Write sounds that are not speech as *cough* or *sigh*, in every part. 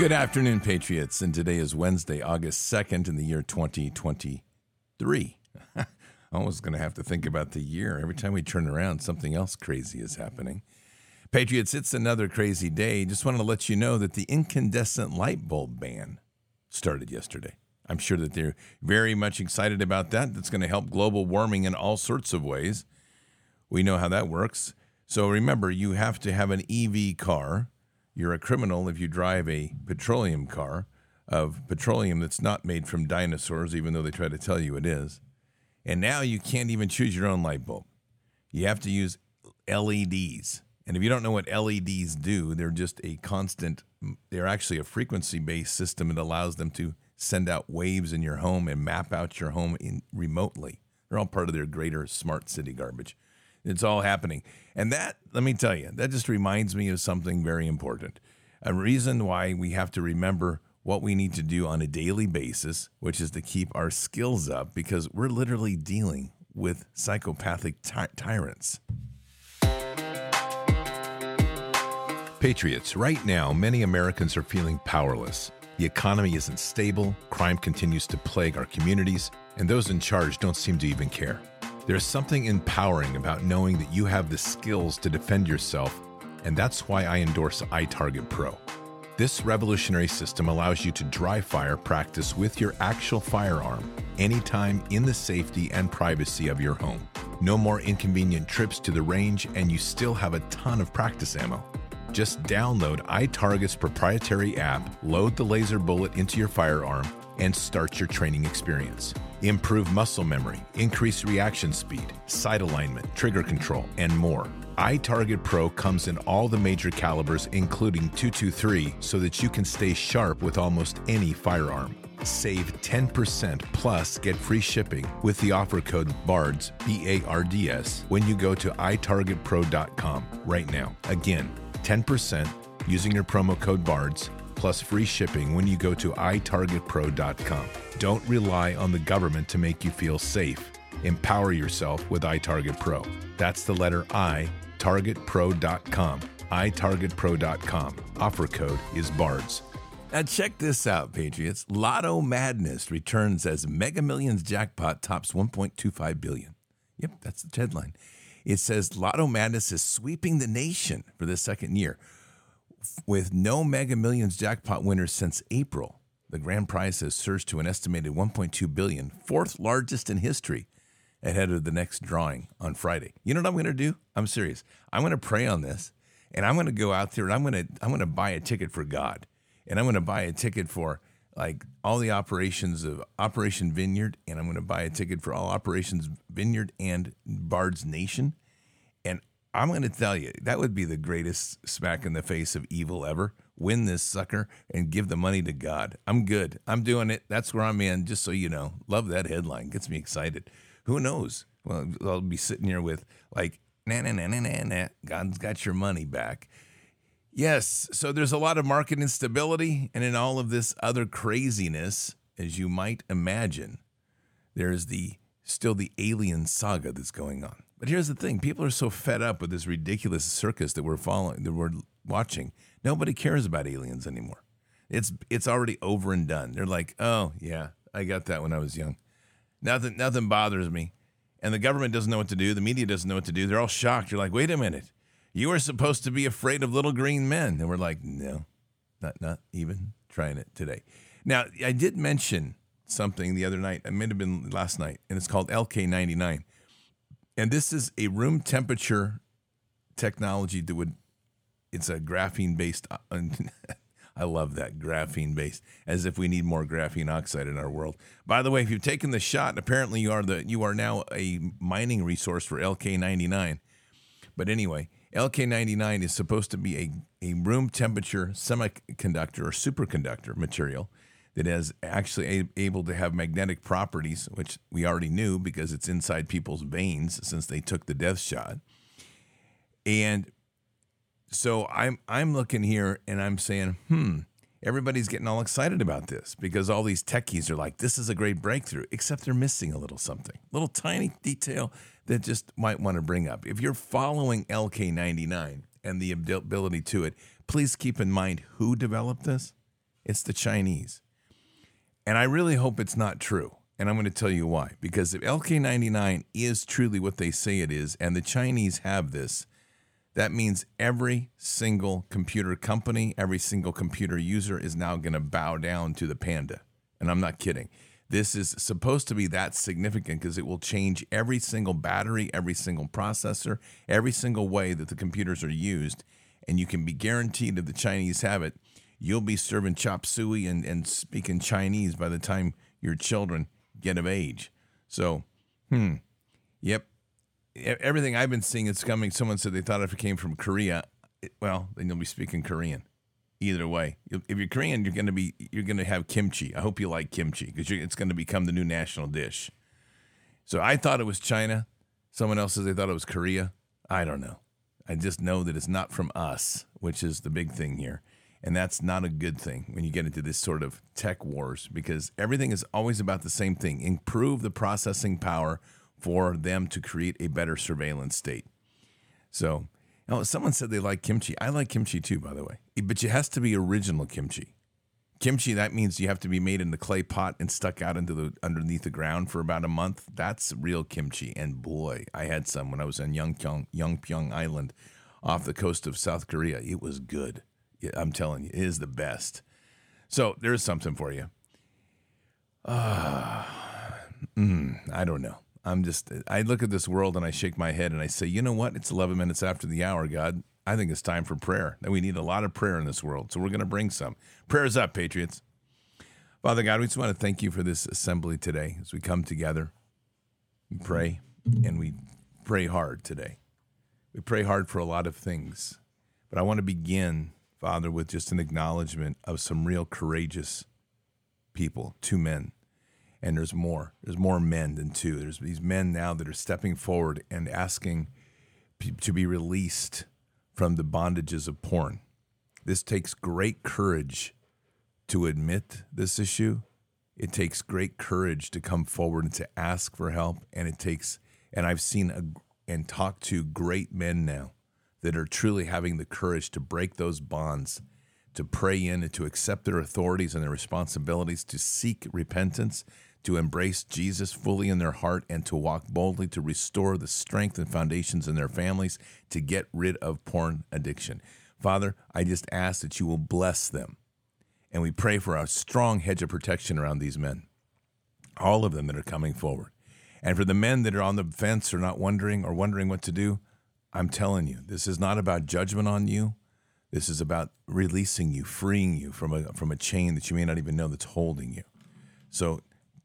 Good afternoon, Patriots. And today is Wednesday, August 2nd in the year 2023. *laughs* Almost going to have to think about the year. Every time we turn around, something else crazy is happening. Patriots, it's another crazy day. Just wanted to let you know that the incandescent light bulb ban started yesterday. I'm sure that they're very much excited about that. That's going to help global warming in all sorts of ways. We know how that works. So remember, you have to have an EV car you're a criminal if you drive a petroleum car of petroleum that's not made from dinosaurs, even though they try to tell you it is. And now you can't even choose your own light bulb. You have to use LEDs. And if you don't know what LEDs do, they're just a constant, they're actually a frequency based system that allows them to send out waves in your home and map out your home in, remotely. They're all part of their greater smart city garbage. It's all happening. And that, let me tell you, that just reminds me of something very important. A reason why we have to remember what we need to do on a daily basis, which is to keep our skills up because we're literally dealing with psychopathic ty- tyrants. Patriots, right now, many Americans are feeling powerless. The economy isn't stable, crime continues to plague our communities, and those in charge don't seem to even care. There's something empowering about knowing that you have the skills to defend yourself, and that's why I endorse iTarget Pro. This revolutionary system allows you to dry fire practice with your actual firearm anytime in the safety and privacy of your home. No more inconvenient trips to the range, and you still have a ton of practice ammo. Just download iTarget's proprietary app, load the laser bullet into your firearm, and start your training experience. Improve muscle memory, increase reaction speed, sight alignment, trigger control, and more. iTarget Pro comes in all the major calibers, including 223, so that you can stay sharp with almost any firearm. Save 10% plus get free shipping with the offer code BARDS, B A R D S, when you go to itargetpro.com right now. Again, 10% using your promo code BARDS plus free shipping when you go to itargetpro.com. Don't rely on the government to make you feel safe. Empower yourself with iTarget Pro. That's the letter I, targetpro.com. itargetpro.com. Offer code is BARDS. Now check this out, Patriots. Lotto Madness returns as Mega Millions jackpot tops 1.25 billion. Yep, that's the headline. It says Lotto Madness is sweeping the nation for the second year with no Mega Millions jackpot winners since April. The grand prize has surged to an estimated 1.2 billion, fourth largest in history, ahead of the next drawing on Friday. You know what I'm going to do? I'm serious. I'm going to pray on this, and I'm going to go out there and I'm going to I'm going to buy a ticket for God, and I'm going to buy a ticket for like all the operations of Operation Vineyard, and I'm going to buy a ticket for all Operations Vineyard and Bard's Nation, I'm going to tell you, that would be the greatest smack in the face of evil ever. Win this sucker and give the money to God. I'm good. I'm doing it. That's where I'm in, just so you know. Love that headline. Gets me excited. Who knows? Well, I'll be sitting here with like, nah, nah, nah, nah, nah, nah. God's got your money back. Yes. So there's a lot of market instability. And in all of this other craziness, as you might imagine, there's the still the alien saga that's going on. But here's the thing: people are so fed up with this ridiculous circus that we're following, that we're watching. Nobody cares about aliens anymore. It's it's already over and done. They're like, oh yeah, I got that when I was young. Nothing nothing bothers me. And the government doesn't know what to do. The media doesn't know what to do. They're all shocked. You're like, wait a minute, you were supposed to be afraid of little green men, and we're like, no, not not even trying it today. Now I did mention something the other night. It may have been last night, and it's called LK99. And this is a room temperature technology that would, it's a graphene based. *laughs* I love that graphene based, as if we need more graphene oxide in our world. By the way, if you've taken the shot, apparently you are the you are now a mining resource for LK99. But anyway, LK99 is supposed to be a, a room temperature semiconductor or superconductor material that is actually able to have magnetic properties, which we already knew because it's inside people's veins since they took the death shot. And so I'm I'm looking here and I'm saying, hmm, everybody's getting all excited about this because all these techies are like, this is a great breakthrough, except they're missing a little something, a little tiny detail that just might want to bring up. If you're following LK99 and the ability to it, please keep in mind who developed this It's the Chinese. And I really hope it's not true. And I'm going to tell you why. Because if LK99 is truly what they say it is, and the Chinese have this, that means every single computer company, every single computer user is now going to bow down to the Panda. And I'm not kidding. This is supposed to be that significant because it will change every single battery, every single processor, every single way that the computers are used. And you can be guaranteed if the Chinese have it, you'll be serving chop suey and, and speaking Chinese by the time your children get of age. So, hmm, yep. Everything I've been seeing it's coming. Someone said they thought if it came from Korea, well, then you'll be speaking Korean either way. If you're Korean, you're gonna be you're gonna have kimchi. I hope you like kimchi because it's to become the new national dish. So I thought it was China. Someone else says they thought it was Korea. I don't know. I just know that it's not from us, which is the big thing here. And that's not a good thing when you get into this sort of tech wars because everything is always about the same thing improve the processing power for them to create a better surveillance state. So Oh, someone said they like kimchi. I like kimchi too, by the way. But it has to be original kimchi. Kimchi, that means you have to be made in the clay pot and stuck out into the underneath the ground for about a month. That's real kimchi. And boy, I had some when I was on Yeonpyeong Island off the coast of South Korea. It was good. I'm telling you, it is the best. So there's something for you. Uh, mm, I don't know. I'm just, I look at this world and I shake my head and I say, you know what? It's 11 minutes after the hour, God. I think it's time for prayer. That we need a lot of prayer in this world. So we're going to bring some. Prayers up, Patriots. Father God, we just want to thank you for this assembly today as we come together and pray, and we pray hard today. We pray hard for a lot of things. But I want to begin, Father, with just an acknowledgement of some real courageous people, two men and there's more. There's more men than two. There's these men now that are stepping forward and asking to be released from the bondages of porn. This takes great courage to admit this issue. It takes great courage to come forward and to ask for help. And it takes, and I've seen a, and talked to great men now that are truly having the courage to break those bonds, to pray in and to accept their authorities and their responsibilities, to seek repentance, to embrace Jesus fully in their heart and to walk boldly to restore the strength and foundations in their families to get rid of porn addiction. Father, I just ask that you will bless them. And we pray for a strong hedge of protection around these men, all of them that are coming forward. And for the men that are on the fence or not wondering or wondering what to do, I'm telling you, this is not about judgment on you. This is about releasing you, freeing you from a, from a chain that you may not even know that's holding you. So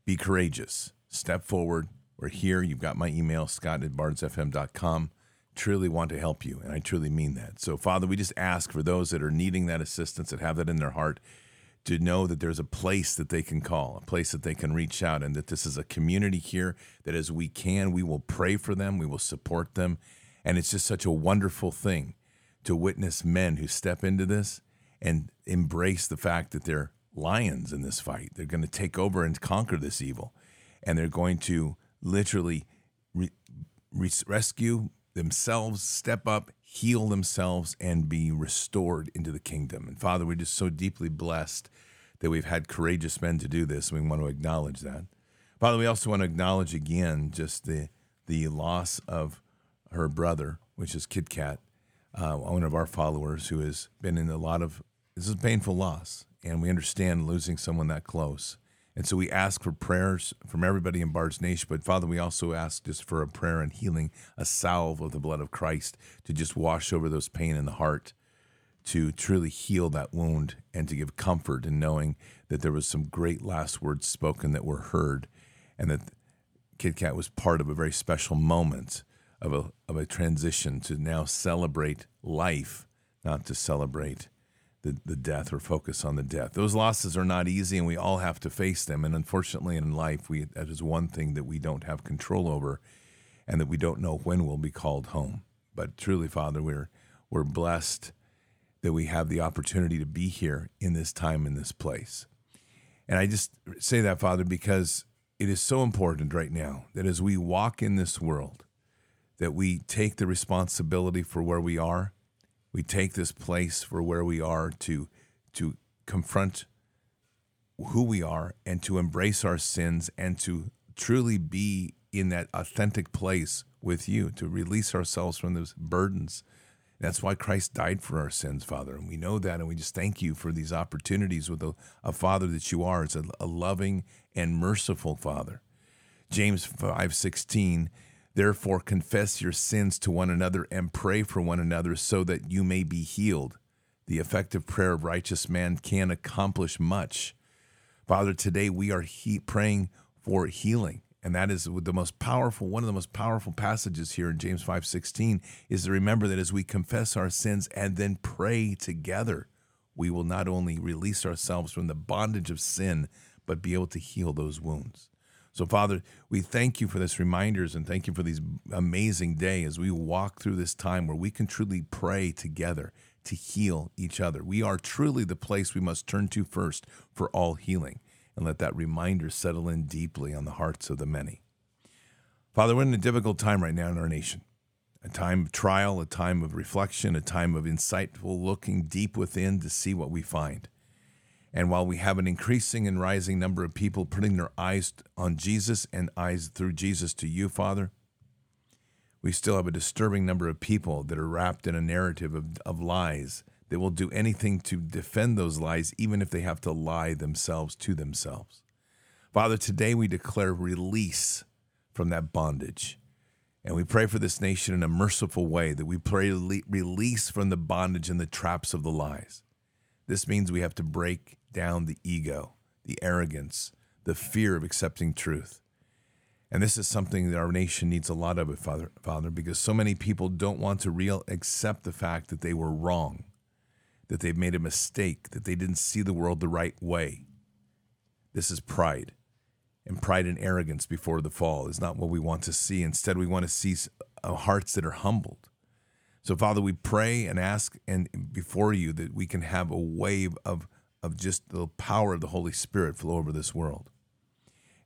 be courageous. Step forward. We're here. You've got my email, scott at bardsfm.com. Truly want to help you, and I truly mean that. So, Father, we just ask for those that are needing that assistance, that have that in their heart, to know that there's a place that they can call, a place that they can reach out, and that this is a community here that as we can, we will pray for them, we will support them. And it's just such a wonderful thing to witness men who step into this and embrace the fact that they're lions in this fight. They're going to take over and conquer this evil, and they're going to literally re- re- rescue themselves, step up, heal themselves, and be restored into the kingdom. And Father, we're just so deeply blessed that we've had courageous men to do this. We want to acknowledge that. Father, we also want to acknowledge again just the the loss of her brother, which is Kit Kat, uh, one of our followers who has been in a lot of this is a painful loss and we understand losing someone that close. And so we ask for prayers from everybody in Bards Nation, but Father, we also ask just for a prayer and healing, a salve of the blood of Christ to just wash over those pain in the heart, to truly heal that wound, and to give comfort in knowing that there was some great last words spoken that were heard, and that Kit Kat was part of a very special moment of a of a transition to now celebrate life, not to celebrate the, the death or focus on the death. Those losses are not easy and we all have to face them. And unfortunately, in life, we, that is one thing that we don't have control over and that we don't know when we'll be called home. But truly, Father, we're, we're blessed that we have the opportunity to be here in this time, in this place. And I just say that, Father, because it is so important right now that as we walk in this world, that we take the responsibility for where we are we take this place for where we are to to confront who we are and to embrace our sins and to truly be in that authentic place with you, to release ourselves from those burdens. That's why Christ died for our sins, Father. And we know that. And we just thank you for these opportunities with a, a Father that you are. It's a, a loving and merciful Father. James 5:16 Therefore confess your sins to one another and pray for one another so that you may be healed. The effective prayer of righteous man can accomplish much. Father, today we are he- praying for healing. And that is the most powerful, one of the most powerful passages here in James 5:16 is to remember that as we confess our sins and then pray together, we will not only release ourselves from the bondage of sin, but be able to heal those wounds. So, Father, we thank you for this reminders and thank you for these amazing day as we walk through this time where we can truly pray together to heal each other. We are truly the place we must turn to first for all healing, and let that reminder settle in deeply on the hearts of the many. Father, we're in a difficult time right now in our nation. A time of trial, a time of reflection, a time of insightful looking deep within to see what we find. And while we have an increasing and rising number of people putting their eyes on Jesus and eyes through Jesus to you, Father, we still have a disturbing number of people that are wrapped in a narrative of, of lies that will do anything to defend those lies, even if they have to lie themselves to themselves. Father, today we declare release from that bondage. And we pray for this nation in a merciful way that we pray release from the bondage and the traps of the lies. This means we have to break down the ego, the arrogance, the fear of accepting truth. And this is something that our nation needs a lot of it, Father, Father, because so many people don't want to real accept the fact that they were wrong, that they've made a mistake, that they didn't see the world the right way. This is pride. And pride and arrogance before the fall is not what we want to see. Instead, we want to see uh, hearts that are humbled. So, Father, we pray and ask and before you that we can have a wave of of just the power of the Holy Spirit flow over this world.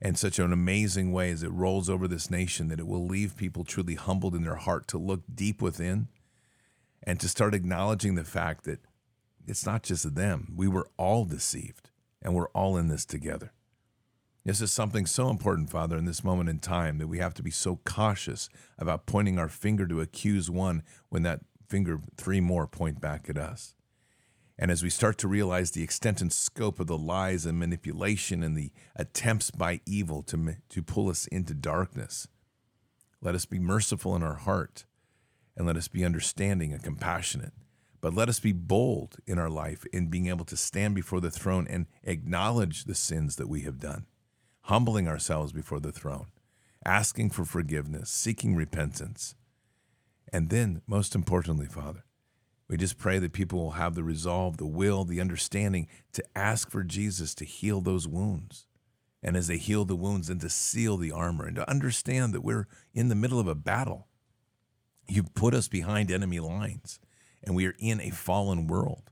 And such an amazing way as it rolls over this nation that it will leave people truly humbled in their heart to look deep within and to start acknowledging the fact that it's not just them. We were all deceived and we're all in this together. This is something so important, Father, in this moment in time that we have to be so cautious about pointing our finger to accuse one when that finger, three more, point back at us. And as we start to realize the extent and scope of the lies and manipulation and the attempts by evil to, to pull us into darkness, let us be merciful in our heart and let us be understanding and compassionate. But let us be bold in our life in being able to stand before the throne and acknowledge the sins that we have done, humbling ourselves before the throne, asking for forgiveness, seeking repentance. And then, most importantly, Father, we just pray that people will have the resolve, the will, the understanding to ask for Jesus to heal those wounds. And as they heal the wounds, and to seal the armor and to understand that we're in the middle of a battle. You've put us behind enemy lines, and we are in a fallen world.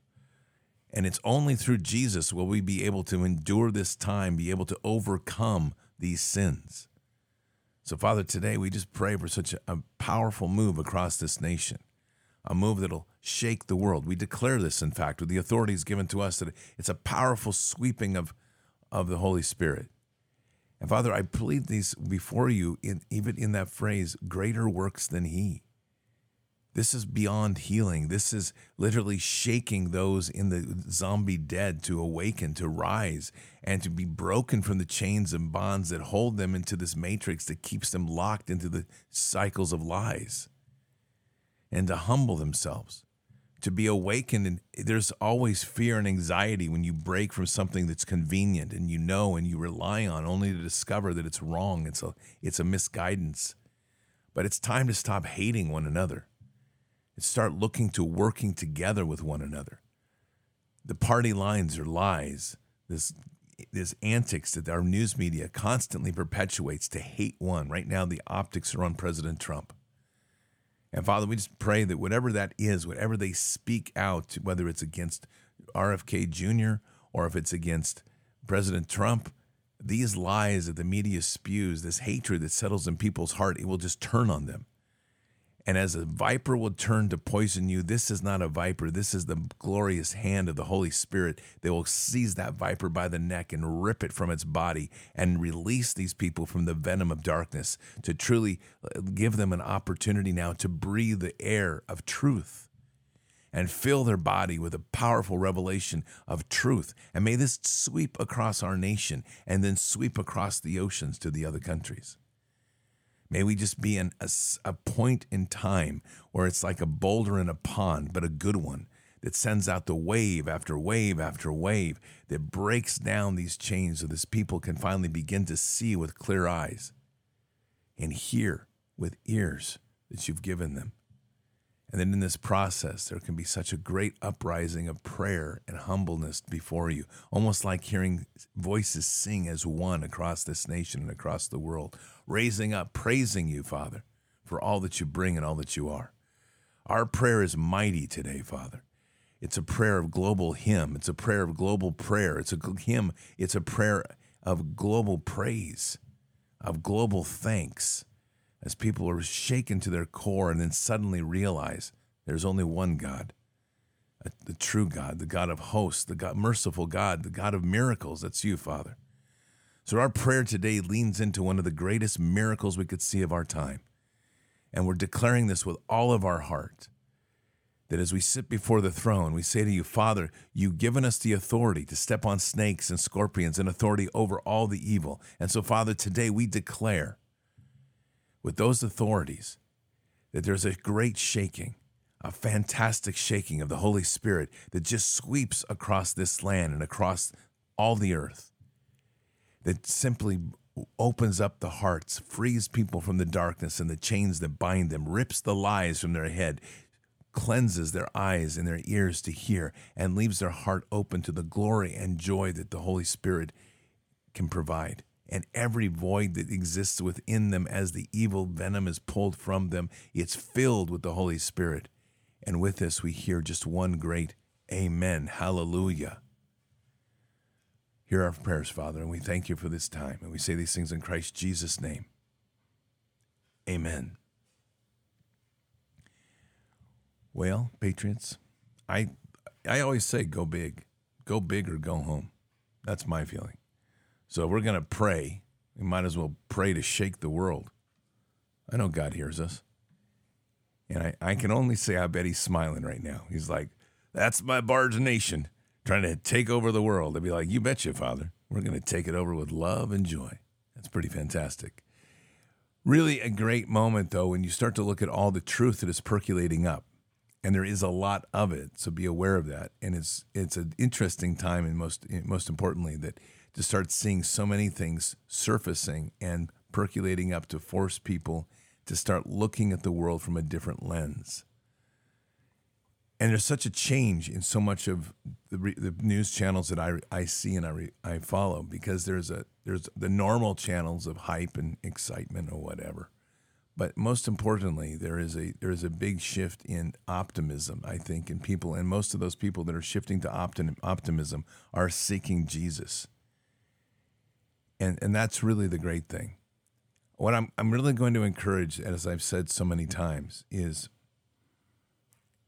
And it's only through Jesus will we be able to endure this time, be able to overcome these sins. So, Father, today we just pray for such a powerful move across this nation a move that'll shake the world. We declare this, in fact, with the authorities given to us, that it's a powerful sweeping of, of the Holy Spirit. And Father, I plead these before you, in, even in that phrase, greater works than He. This is beyond healing. This is literally shaking those in the zombie dead to awaken, to rise, and to be broken from the chains and bonds that hold them into this matrix that keeps them locked into the cycles of lies and to humble themselves, to be awakened. And there's always fear and anxiety when you break from something that's convenient and you know and you rely on, only to discover that it's wrong. It's a it's a misguidance. But it's time to stop hating one another and start looking to working together with one another. The party lines are lies. This this antics that our news media constantly perpetuates to hate one. Right now, the optics are on President Trump. And Father, we just pray that whatever that is, whatever they speak out, whether it's against RFK Jr. or if it's against President Trump, these lies that the media spews, this hatred that settles in people's heart, it will just turn on them. And as a viper will turn to poison you, this is not a viper. This is the glorious hand of the Holy Spirit that will seize that viper by the neck and rip it from its body and release these people from the venom of darkness to truly uh, give them an opportunity now to breathe the air of truth and fill their body with a powerful revelation of truth. And may this sweep across our nation and then sweep across the oceans to the other countries. May we just be in a, a, point in time where it's like a boulder in a pond, but a good one that sends out the wave after wave after wave that breaks down these chains so this people can finally begin to see with clear eyes and hear with ears that you've given them. And then in this process, there can be such a great uprising of prayer and humbleness before you, almost like hearing voices sing as one across this nation and across the world, raising up, praising you, Father, for all that you bring and all that you are. Our prayer is mighty today, Father. It's a prayer of global hymn. It's a prayer of global prayer. It's a hymn. It's a prayer of global praise, of global thanks as people are shaken to their core and then suddenly realize there's only one God, the true God, the God of hosts, the God, merciful God, the God of miracles. That's you, Father. So our prayer today leans into one of the greatest miracles we could see of our time. And we're declaring this with all of our heart. That as we sit before the throne, we say to you, Father, you've given us the authority to step on snakes and scorpions and authority over all the evil. And so, Father, today we declare with those authorities that there's a great shaking, a fantastic shaking of the Holy Spirit that just sweeps across this land and across all the earth, that simply opens up the hearts, frees people from the darkness and the chains that bind them, rips the lies from their head, cleanses their eyes and their ears to hear, and leaves their heart open to the glory and joy that the Holy Spirit can provide and every void that exists within them as the evil venom is pulled from them, it's filled with the Holy Spirit. And with this, we hear just one great Amen. Hallelujah. Hear our prayers, Father, and we thank you for this time. And we say these things in Christ Jesus' name. Amen. Well, Patriots, I I always say go big. Go big or go home. That's my feeling. So we're going to pray. We might as well pray to shake the world. I know God hears us. And I, I can only say I bet he's smiling right now. He's like, that's my Bards Nation trying to take over the world. I'd be like, you bet betcha, Father. We're going to take it over with love and joy. That's pretty fantastic. Really a great moment, though, when you start to look at all the truth that is percolating up. And there is a lot of it, so be aware of that. And it's it's an interesting time, and most most importantly, that to start seeing so many things surfacing and percolating up to force people to start looking at the world from a different lens. And there's such a change in so much of the, re, the news channels that I, I see and I, re, I follow because there's a there's the normal channels of hype and excitement or whatever, but most importantly there is a there is a big shift in optimism I think in people and most of those people that are shifting to optim, optimism are seeking Jesus and and that's really the great thing. What I'm I'm really going to encourage, as I've said so many times, is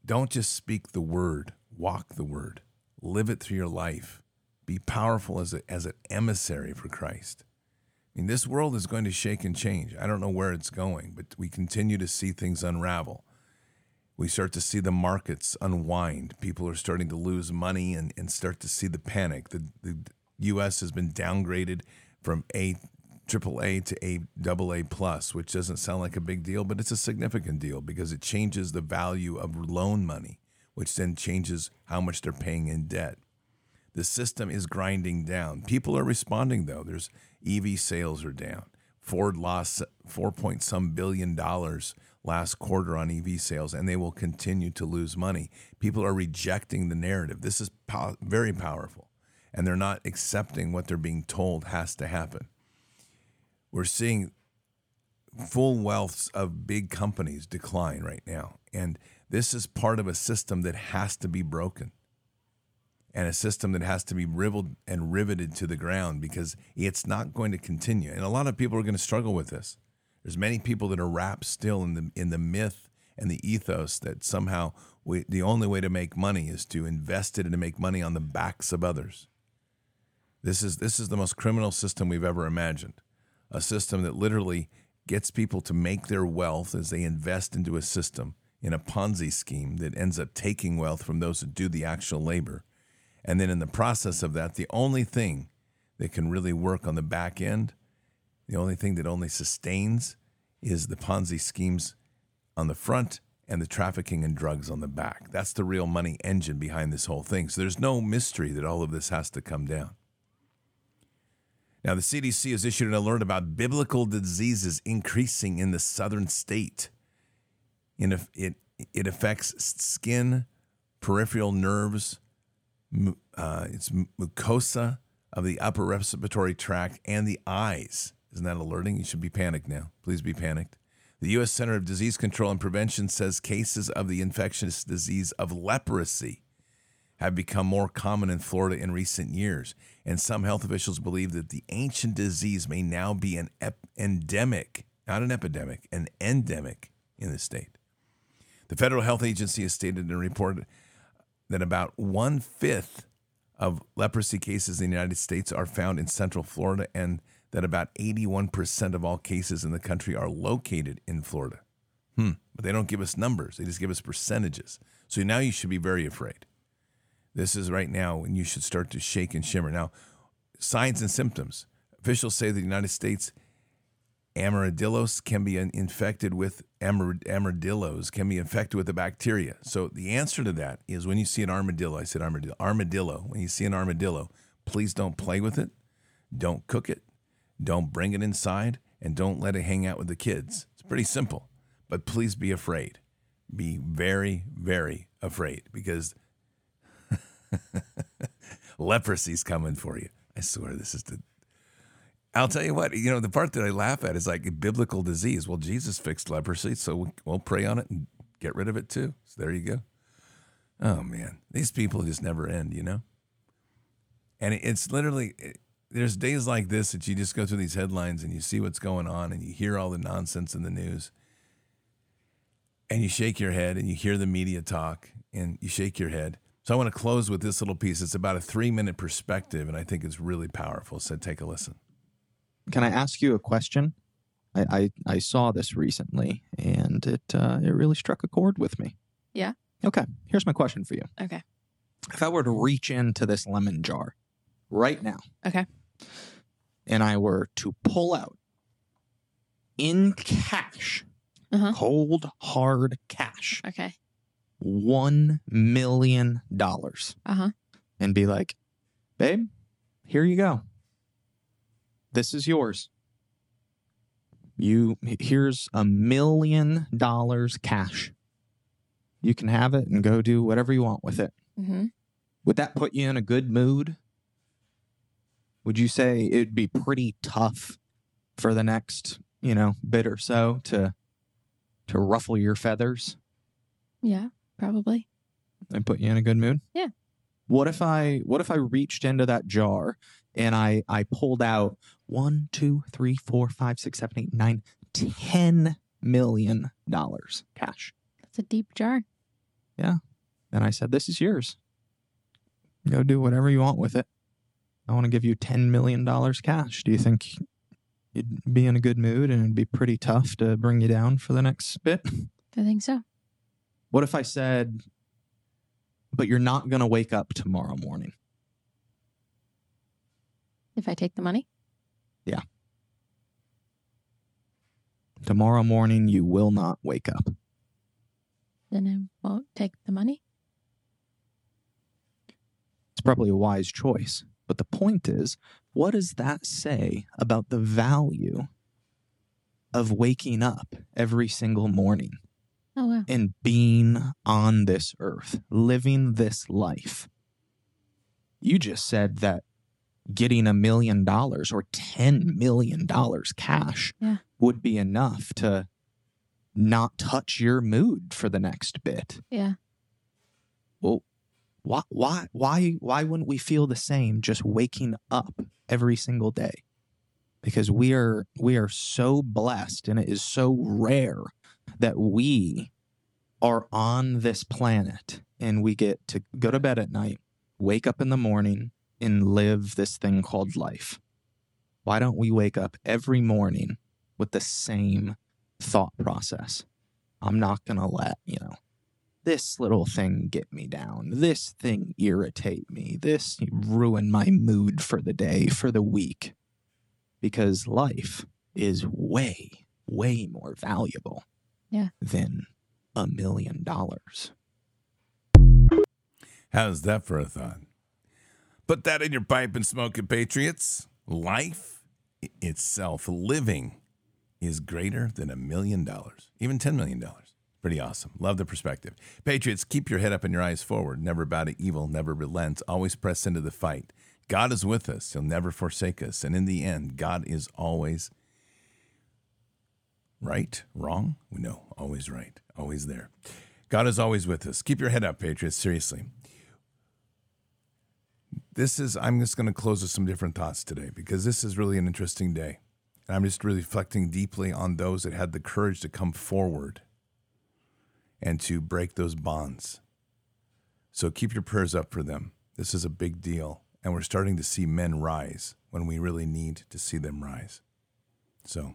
don't just speak the word, walk the word, live it through your life, be powerful as a, as an emissary for Christ. I mean, this world is going to shake and change. I don't know where it's going, but we continue to see things unravel. We start to see the markets unwind. People are starting to lose money and, and start to see the panic. The, the U.S. has been downgraded from A triple A to A double A plus, which doesn't sound like a big deal, but it's a significant deal because it changes the value of loan money, which then changes how much they're paying in debt. The system is grinding down. People are responding though. There's EV sales are down. Ford lost four point some billion dollars last quarter on EV sales, and they will continue to lose money. People are rejecting the narrative. This is po- very powerful and they're not accepting what they're being told has to happen. We're seeing full wealths of big companies decline right now. And this is part of a system that has to be broken and a system that has to be riveled and riveted to the ground because it's not going to continue. And a lot of people are going to struggle with this. There's many people that are wrapped still in the in the myth and the ethos that somehow we, the only way to make money is to invest it and to make money on the backs of others. This is this is the most criminal system we've ever imagined. A system that literally gets people to make their wealth as they invest into a system in a Ponzi scheme that ends up taking wealth from those who do the actual labor. And then in the process of that, the only thing that can really work on the back end, the only thing that only sustains is the Ponzi schemes on the front and the trafficking in drugs on the back. That's the real money engine behind this whole thing. So there's no mystery that all of this has to come down. Now, the CDC has issued an alert about biblical diseases increasing in the southern state. In a, it, it affects skin, peripheral nerves, uh, it's mucosa of the upper respiratory tract, and the eyes. Isn't that alerting? You should be panicked now. Please be panicked. The U.S. Center of Disease Control and Prevention says cases of the infectious disease of leprosy have become more common in Florida in recent years, and some health officials believe that the ancient disease may now be an ep- endemic, not an epidemic, an endemic in the state. The Federal Health Agency has stated in a report that about one fifth of leprosy cases in the United States are found in Central Florida, and that about 81% of all cases in the country are located in Florida. Hmm. But they don't give us numbers, they just give us percentages. So now you should be very afraid. This is right now when you should start to shake and shimmer. Now, signs and symptoms. Officials say the United States armadillos can be infected with armadillos can be infected with the bacteria. So the answer to that is when you see an armadillo, I said armadillo, armadillo. When you see an armadillo, please don't play with it, don't cook it, don't bring it inside, and don't let it hang out with the kids. It's pretty simple, but please be afraid. Be very, very afraid because *laughs* Leprosy's coming for you. I swear this is the. I'll tell you what, you know, the part that I laugh at is like a biblical disease. Well, Jesus fixed leprosy, so we'll pray on it and get rid of it too. So there you go. Oh, man. These people just never end, you know? And it's literally, there's days like this that you just go through these headlines and you see what's going on and you hear all the nonsense in the news and you shake your head and you hear the media talk and you shake your head. So I want to close with this little piece. It's about a three minute perspective, and I think it's really powerful. So take a listen. Can I ask you a question? I, I, I saw this recently, and it uh, it really struck a chord with me. Yeah. Okay. Here's my question for you. Okay. If I were to reach into this lemon jar right now. Okay. And I were to pull out in cash, uh-huh. cold hard cash. Okay one million dollars uh-huh. and be like, babe, here you go. This is yours. You here's a million dollars cash. You can have it and go do whatever you want with it. Mm-hmm. Would that put you in a good mood? Would you say it'd be pretty tough for the next, you know, bit or so to to ruffle your feathers? Yeah probably. And put you in a good mood? Yeah. What if I what if I reached into that jar and I I pulled out one, two, three, four, five, six, seven, eight, nine, ten million dollars cash. That's a deep jar. Yeah. And I said, This is yours. Go do whatever you want with it. I want to give you ten million dollars cash. Do you think you'd be in a good mood and it'd be pretty tough to bring you down for the next bit? I think so. What if I said, but you're not going to wake up tomorrow morning? If I take the money? Yeah. Tomorrow morning, you will not wake up. Then I won't take the money? It's probably a wise choice. But the point is, what does that say about the value of waking up every single morning? Oh, wow. And being on this earth, living this life. You just said that getting a million dollars or $10 million cash yeah. would be enough to not touch your mood for the next bit. Yeah. Well, why why why why wouldn't we feel the same just waking up every single day? Because we are we are so blessed and it is so rare that we are on this planet and we get to go to bed at night, wake up in the morning, and live this thing called life, why don't we wake up every morning with the same thought process? I'm not going to let, you know, this little thing get me down. This thing irritate me. This ruin my mood for the day, for the week. Because life is way, way more valuable Yeah. than a million dollars. How's that for a thought? Put that in your pipe and smoke it, Patriots. Life itself, living, is greater than a million dollars, even $10 million. Pretty awesome. Love the perspective. Patriots, keep your head up and your eyes forward. Never bow to evil, never relent. Always press into the fight. God is with us, He'll never forsake us. And in the end, God is always right, wrong? No, always right, always there. God is always with us. Keep your head up, Patriots, seriously this is i'm just going to close with some different thoughts today because this is really an interesting day and i'm just really reflecting deeply on those that had the courage to come forward and to break those bonds so keep your prayers up for them this is a big deal and we're starting to see men rise when we really need to see them rise so